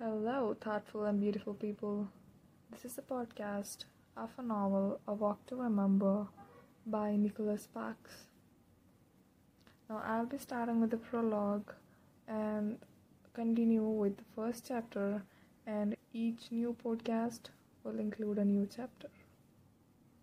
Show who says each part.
Speaker 1: Hello, thoughtful and beautiful people. This is a podcast of a novel, A Walk to Remember by Nicholas Sparks. Now, I'll be starting with the prologue and continue with the first chapter, and each new podcast will include a new chapter.